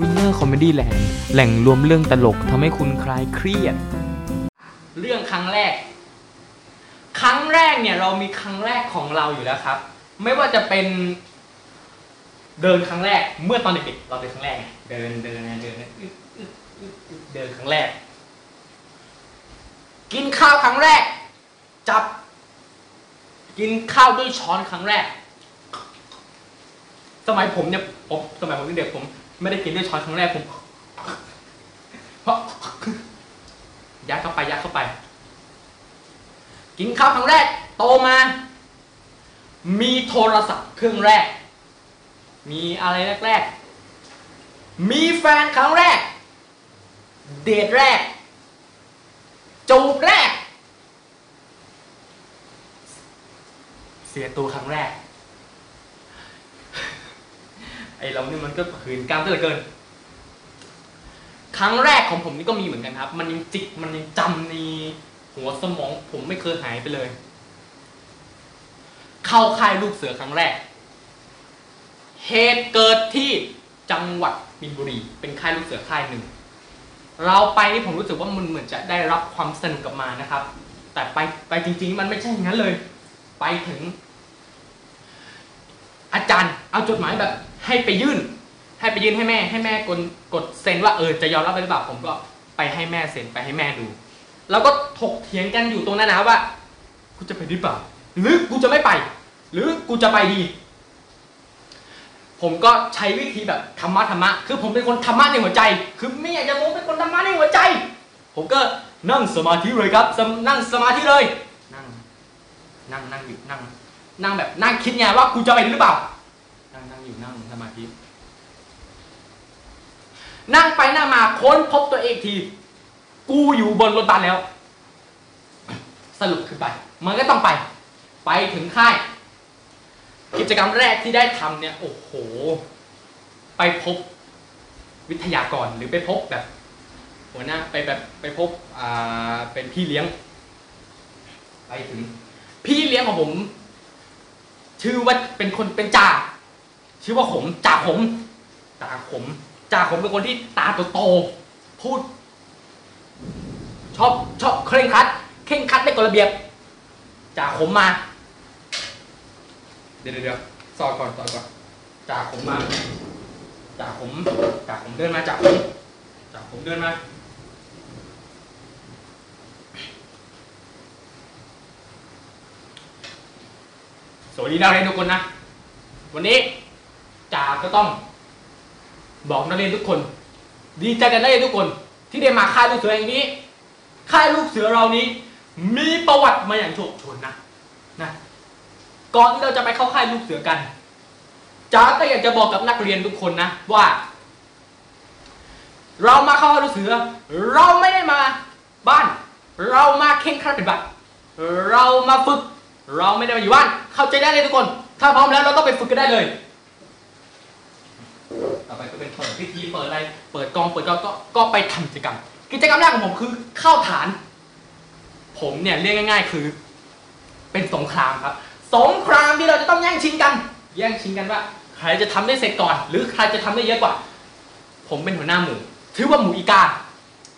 Winner Comedy Land แหล่งรวมเรื่องตลกทำให้คุณคลายเครียด เรื่องครั้งแรก ครั้งแรกเนี่ยเรามีครั้งแรกของเราอยู่แล้วครับ ไม่ว่าจะเป็น เดินครั้งแรก เมื่อตอนเด็กๆเราเดินครั้งแรกไงเดินเดินเดินเดินอึ๊ดอึ๊ดอึ๊ดอึ๊ดเดินครั้งแรก กินข้าวครั้งแรก จับ กินข้าวด้วยช้อนครั้งแรก สมัยผมเนี่ยผมสมัยผมเป็นเด็กผม ไม่ได้กินด้วยช้อนครั้งแรกผมเพราะยัดเข้าไปยัดเข้าไป กินข้าวครั้งแรก โตมา มีโทรศัพท์เครื่องแรก มีอะไรแรกๆ มีแฟนครั้งแรก เดทแรก จูบแรก เสียตัวครั้งแรก ไอเรานี่มันก็ขืนกล้ามซะเหลือเกิน ครั้งแรกของผมนี่ก็มีเหมือนกันครับ มันยังจิกมันยังจำในหัวสมองผมไม่เคยหายไปเลย เข้าค่ายลูกเสือครั้งแรก เหตุเกิดที่จังหวัดมินบุรี เป็นค่ายลูกเสือค่ายหนึ่ง เราไปนี่ผมรู้สึกว่ามันเหมือนจะได้รับความสนุกกลับมานะครับ แต่ไปไปจริง ๆ มันไม่ใช่อย่างนั้นเลย ไปถึง อาจารย์เอาจดหมายแบบ ให้ไปยื่น ให้ไปยื่นให้แม่ ให้แม่กดกดเซ็นว่าเออจะยอมรับหรือเปล่าผมก็ไปให้แม่เซ็นไปให้แม่ดู แล้วก็ถกเถียงกันอยู่ตรงนั้นนะว่ากูจะไปหรือเปล่า หรือกูจะไม่ไป หรือกูจะไปดี ผมก็ใช้วิธีแบบธรรมะธรรมะ คือผมเป็นคนธรรมะในหัวใจ คือไม่อยากจะโม้เป็นคนธรรมะในหัวใจ ผมก็นั่งสมาธิเลยครับ นั่งสมาธิเลย นั่ง นั่งนั่งอยู่นั่ง นั่งแบบนั่งคิดไงว่ากูจะไปหรือเปล่า นั่งนั่งอยู่นั่งสมาธิ นั่งไปนั่งมาค้นพบตัวเองที กูอยู่บนรถบัสแล้ว สรุปคือไป มันก็ต้องไป ไปถึงค่าย กิจกรรมแรกที่ได้ทำเนี่ย โอ้โห ไปพบวิทยากรหรือไปพบแบบ หัวหน้าไปแบบไปพบอ่าเป็นพี่เลี้ยง ไปถึง พี่เลี้ยงของผม ชื่อว่าเป็นคนเป็นจ่าชื่อว่าขมจ่าขมจ่าขม จ่าขมเป็นคนที่ตาโตๆพูด ชอบชอบเคร่งครัดเคร่งครัดในกฎระเบียบจ่าขมมา เดี๋ยวเดี๋ยวสอดก่อนสอดก่อนจ่าขมมาจ่าขมจ่าขมเดินมาจ่าขมจ่าขมเดินมาสวัสดีนักเรียนทุกคนนะ วันนี้จ่าก็ต้อง บอกนักเรียนทุกคน ดีใจกันนักเรียนทุกคน ที่ได้มาค่ายลูกเสือแห่งนี้ค่ายลูกเสือเรานี้ มีประวัติมาอย่างโชคโชนนะนะก่อนที่เราจะไปเข้าค่ายลูกเสือกันจ๋าก็อยากจะบอกกับนักเรียนทุกคนนะว่า เรามาเข้าค่ายลูกเสือ เราไม่ได้มาบ้าน เรามาเข่งครัดปฏิบัติเรามาฝึก เราไม่ได้มาอยู่บ้าน เข้าใจได้เลยทุกคน ถ้าพร้อมแล้วเราต้องไปฝึกกันได้เลย ต่อไปก็เป็นเปิดพิธีเปิดอะไร เปิดกองเปิดก็ก็ไปทำกิจกรรม กิจกรรมแรกของผมคือเข้าฐาน ผมเนี่ยเรียกง่าย ๆ คือ เป็นสงครามครับ สงครามที่เราจะต้องแย่งชิงกัน แย่งชิงกันว่า ใครจะทำได้เสร็จก่อน หรือใครจะทำได้เยอะกว่า ผมเป็นหัวหน้าหมู่ ถือว่าหมู่อีกา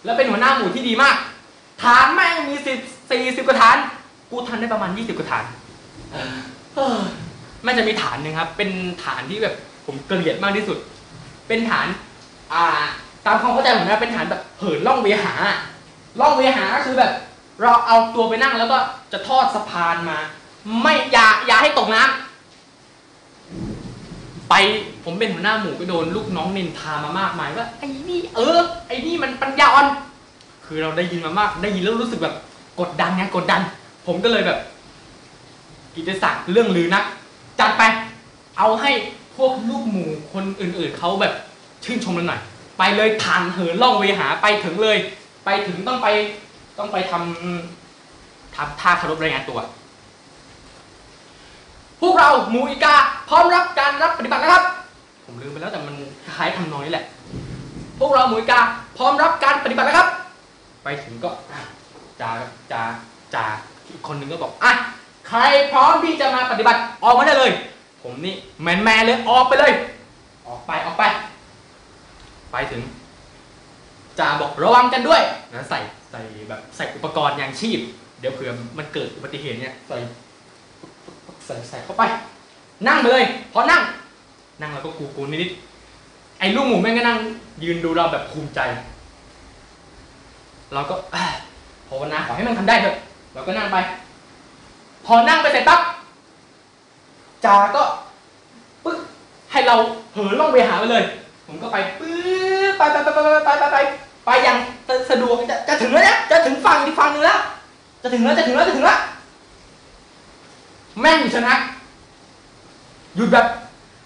และเป็นหัวหน้าหมู่ที่ดีมาก ฐานแม่งมีสิบสี่สิบกว่าฐาน กูทำได้ประมาณยี่สิบกว่าฐานเฮ้ยมันจะมีฐานหนึ่งครับ เป็นฐานที่แบบผมเกลียดมากที่สุด เป็นฐานอ่าตามความเข้าใจผมนะเป็นฐานแบบเหินล่องเวหาล่องเวหาก็คือแบบ เราเอาตัวไปนั่งแล้วก็จะทอดสะพานมา ไม่อย่าอย่าให้ตกน้ำไปผมเป็นหัวหน้าหมู่ก็โดนลูกน้องนินทามามากมายว่าไอ้นี่เออไอ้นี่มันปัญญาอ่อน คือเราได้ยินมามาก ได้ยินแล้วรู้สึกแบบกดดันไงกดดัน ผมก็เลยแบบ กิจศักดิ์เรื่องลือนัก จัดไป เอาให้ พวกลูกหมูคนอื่นๆเขาแบบชื่นชมเราหน่อยไปเลยทานเหินล่องเวหาไปถึงเลย ไปถึงต้องไปต้องไปทำทำท่าคารพรายงานตัว พวกเราหมูอีกา พร้อมรับการรับปฏิบัตินะครับ ผมลืมไปแล้วแต่มันคล้ายทำน้องนี้แหละ พวกเราหมูอีกา พร้อมรับการปฏิบัตินะครับ ไปถึงก็จ่าจ่าจ่าอีกคนหนึ่งก็บอกอะใครพร้อมที่จะมาปฏิบัติออกมาได้เลย ผมนี่แมนแมนเลยออกไปเลย ออกไปออกไป ไปถึงจ่าบอกระวังกันด้วยนะใส่ใส่แบบใส่อุปกรณ์ยางชีพ เดี๋ยวเผื่อมันเกิดอุบัติเหตุเนี่ยใส่ใส่ใส่เข้าไป นั่งไปเลยพอนั่ง นั่งแล้วก็กูกูนิดๆไอ้ลูกหมูแม่งก็นั่ง ยืนดูเราแบบภูมิใจ เราก็อะภาวนาขอให้มันทำได้เถอะเราก็นั่งไป พอนั่งไปเสร็จปั๊บ จาก็ปึ๊บให้เราเหินล่องไปหาไปเลย ผมก็ไปปึ๊บไปไปไปไปไปไปไปไปอย่างสะดวกจะจะถึงแล้วเนี่ยจะถึงฝั่งอีกฝั่งนึงแล้ว จะถึงแล้วจะถึงแล้วจะถึงแล้วแม่งชนะหยุดแบบ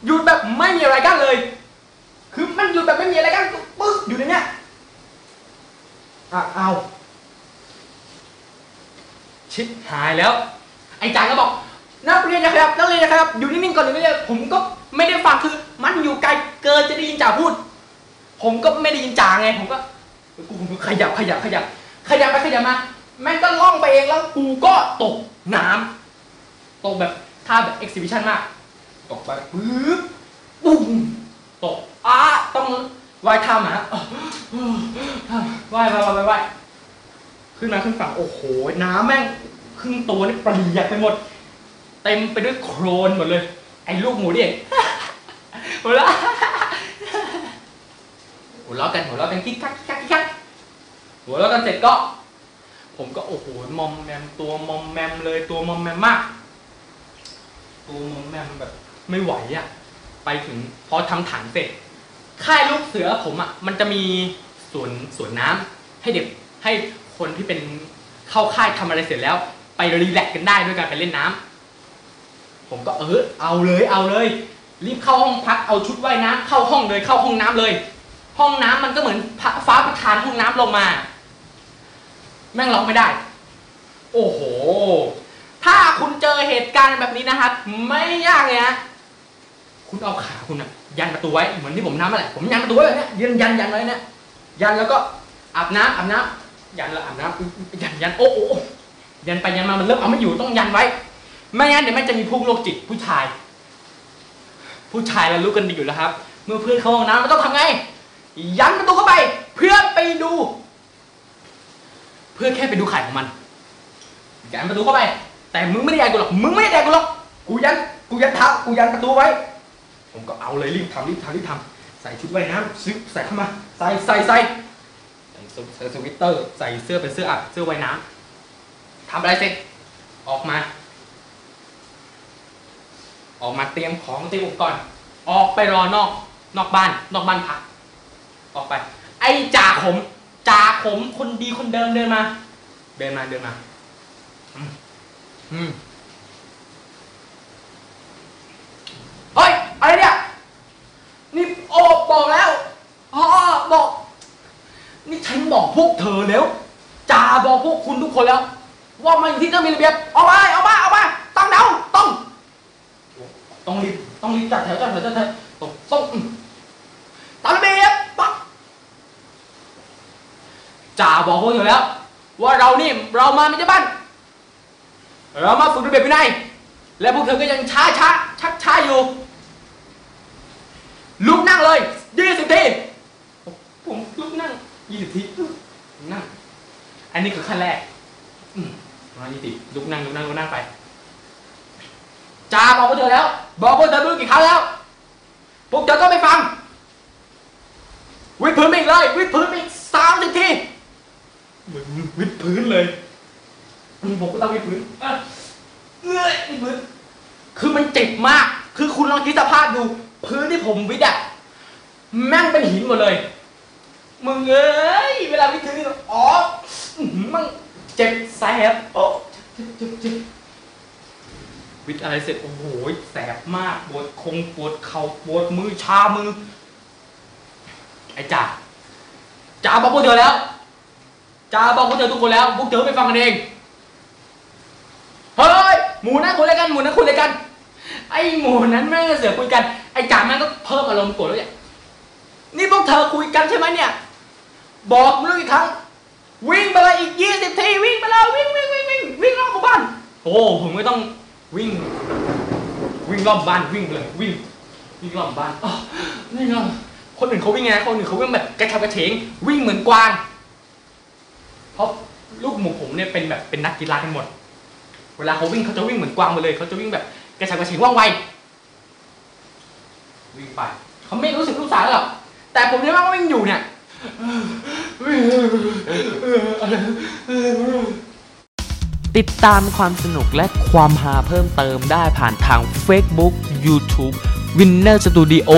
หยุดแบบไม่มีอะไรกั้นเลย คือมันหยุดแบบไม่มีอะไรกั้นปึ๊บอยู่ในเนี้ยอะเอาชิบหายแล้ว ไอ้จางก็บอก รียนนะครับนักเรียนนะครับ อยู่นิ่งๆก่อนอยู่นิ่งๆผมก็ไม่ได้ฟังคือ มันอยู่ไกลเกินจะได้ยินจ่าพูด ผมก็ไม่ได้ยินจ่าไงผมก็กูขยับขยับขยับขยับไปขยับมาแม่งก็ล่องไปเองแล้วกูก็ตกน้ำตกแบบท่าแบบเอ็กซิบิชันมากตกไปปึ๊บปุ้มตกอ้าต้องว่ายท่าหมาว่ายว่ายว่ายว่ายขึ้นมาขึ้นฝั่งโอ้โห น้ำแม่งครึ่งตัวนี่ปรียกไปหมด เต็มไปด้วยโครนหมดเลย ไอ้ลูกหมูเด็กหัวเราะหัวเราะกันหัวเราะกันคิกคักคิกคักคิกคักหัวเราะกันเสร็จก็ ผมก็โอ้โหมอมแมมตัวมอมแมมเลยตัวมอมแมมมาก ตัวมอมแมมแบบ ไม่ไหวอะ่ะ ไปถึงพอทำฐานเสร็จ ค่ายลูกเสือผมอะ่ะ มันจะมีสวนสวนน้ำให้เด็กให้คนที่เป็นเข้าค่ายทำอะไรเสร็จแล้ว ไปรีแลกซ์กันได้ด้วยการไปเล่นน้ำ ผมก็เออเอาเลยเอาเลย รีบเข้าห้องพักเอาชุดว่ายน้ำเข้าห้องเลยเข้าห้องน้ำเลย ห้องน้ำมันก็เหมือนพระฟ้าประทานห้องน้ำลงมา แม่งล็อกไม่ได้ โอ้โห ถ้าคุณเจอเหตุการณ์แบบนี้นะครับ ไม่ยากเลยนะคุณเอาขาคุณอะยันประตูไว้เหมือนที่ผมทำนั่นแหละผมยันประตูไว้แบบเนี้ยยันยันยันไว้เนี่ยยันแล้วก็อาบน้ำอาบน้ำยันแล้วอาบน้ำยันยันโอ้โอ้โอ้ยันไปยันมามันเริ่มเอาไม่อยู่ต้องยันไว้ ไม่งั้นเดี๋ยวมันจะมีพวกโรคจิตผู้ชาย ผู้ชายเรารู้กันดีอยู่แล้วครับ เมื่อเพื่อนเข้าห้องน้ำมันต้องทำไง ยันประตูเข้าไป เพื่อไปดู เพื่อแค่ไปดูไข่ของมันยันประตูเข้าไป แต่มึงไม่ได้ยันกูหรอกมึงไม่ได้ยันกูหรอกกูยันกูยันเท้ากูยันประตูไว้ ผมก็เอาเลยรีบทำรีบทำรีบทำใส่ชุดว่ายน้ำซึบใส่เข้ามา ใส่ใส่ใส่ใส่สใส่สวิตเตอร์ ใส่เสื้อเป็นเสื้ออัดเสื้อว่ายน้ำทำอะไรเสร็จออกมา ออกมาเตรียมของเตรียมอุปกรณ์ออกไปรอนอกนอกบ้าน นอกบ้านพัก ออกไป ไอ้จ่าขมจ่าขมคนดีคนเดิมเดินมา เดินมาเดินมา อืมเฮ้ยอะไรเนี่ยนี่โอ้บอกแล้วอ๋อบอก นี่ฉันบอกพวกเธอแล้วจ่าบอกพวกคุณทุกคนแล้ว ว่ามาอยู่ที่ต้องมีระเบียบออกมาออกมาออกมาตั้งแถวต้อง ต้องรีบต้องรีบจัดแถวจัดแถวจัดแถวต้องต้องอืมตามระเบียบปั๊บจ่าบอกพวกเธอแล้ว ว่าเรานี่เรามาไม่ใช่บ้านเรามาฝึกระเบียบวินัยและพวกเธอก็ยังช้าช้าชักช้าอยู่ลุกนั่งเลยยี่สิบทีผมลุกนั่งยี่สิบทีนั่ง อันนี้คือขั้นแรกอืมประมาณยี่สิบลุกนั่งลุกนั่งลุกนั่งไป จ่าบอกพวกเธอแล้ว บอกพวกเธอไม่รู้กี่ครั้งแล้ว พวกเธอก็ไม่ฟัง วิดพื้นไปอีกเลย วิดพื้นไปอีกสามสิบทีมึงวิดพื้นเลยมึงบอกก็ต้องวิดพื้นเอ้ยเอ้ยวิดพื้นคือมันเจ็บมาก คือคุณลองคิดสภาพดู พื้นที่ผมวิดอะแม่งเป็นหินหมดเลย มึงเอ้ย เวลาวิดพื้นนี่อ๋ออื้อหือมันเจ็บแสบโอ้เจ็บเจ็บเจ็บ วิทย์อะไรเสร็จโอ้โหแสบมากปวดคงปวดเข่าปวดมือชามือ ไอ้จ่าจ่าบอกพวกเธอแล้วจ่าบอกพวกเธอทุกคนแล้วพวกเธอไปฟังกันเองเฮ้ยหมูนั่นคุยอะไรกันหมูนั่นคุยอะไรกัน ไอ้หมูนั้นแม่เสือกคุยกันไอ้จ่าแม่งก็เพิ่มอารมณ์โกรธแล้วเนี่ยนี่พวกเธอคุยกันใช่ไหมเนี่ย บอกมึงอีกครั้ง วิ่งไปเลยอีกยี่สิบทีวิ่งไปเลยวิ่งวิ่งวิ่งวิ่งวิ่งรอบหมู่บ้านโอ้ผมไม่ต้อง วิ่ง วิ่งรอบบ้านวิ่งเลย วิ่ง วิ่งรอบบ้านอ้าวนี่เนาะคนอื่นเขาวิ่งไงคนอื่นเขาวิ่งแบบกระฉับกระเฉงวิ่งเหมือนกวางเพราะลูกหมูผมเนี่ยเป็นแบบเป็นนักกีฬากันหมด เวลาเขาวิ่งเขาจะวิ่งเหมือนกวางมดเลยเขาจะวิ่งแบบกระฉับกระเฉงว่องไววิ่งไปเขาไม่รู้สึกรู้สารหรอกแต่ผมเนี่ยว่าวิ่งอยู่เนี่ย ติดตามความสนุกและความฮาเพิ่มเติมได้ผ่านทาง Facebook YouTube Winner Studio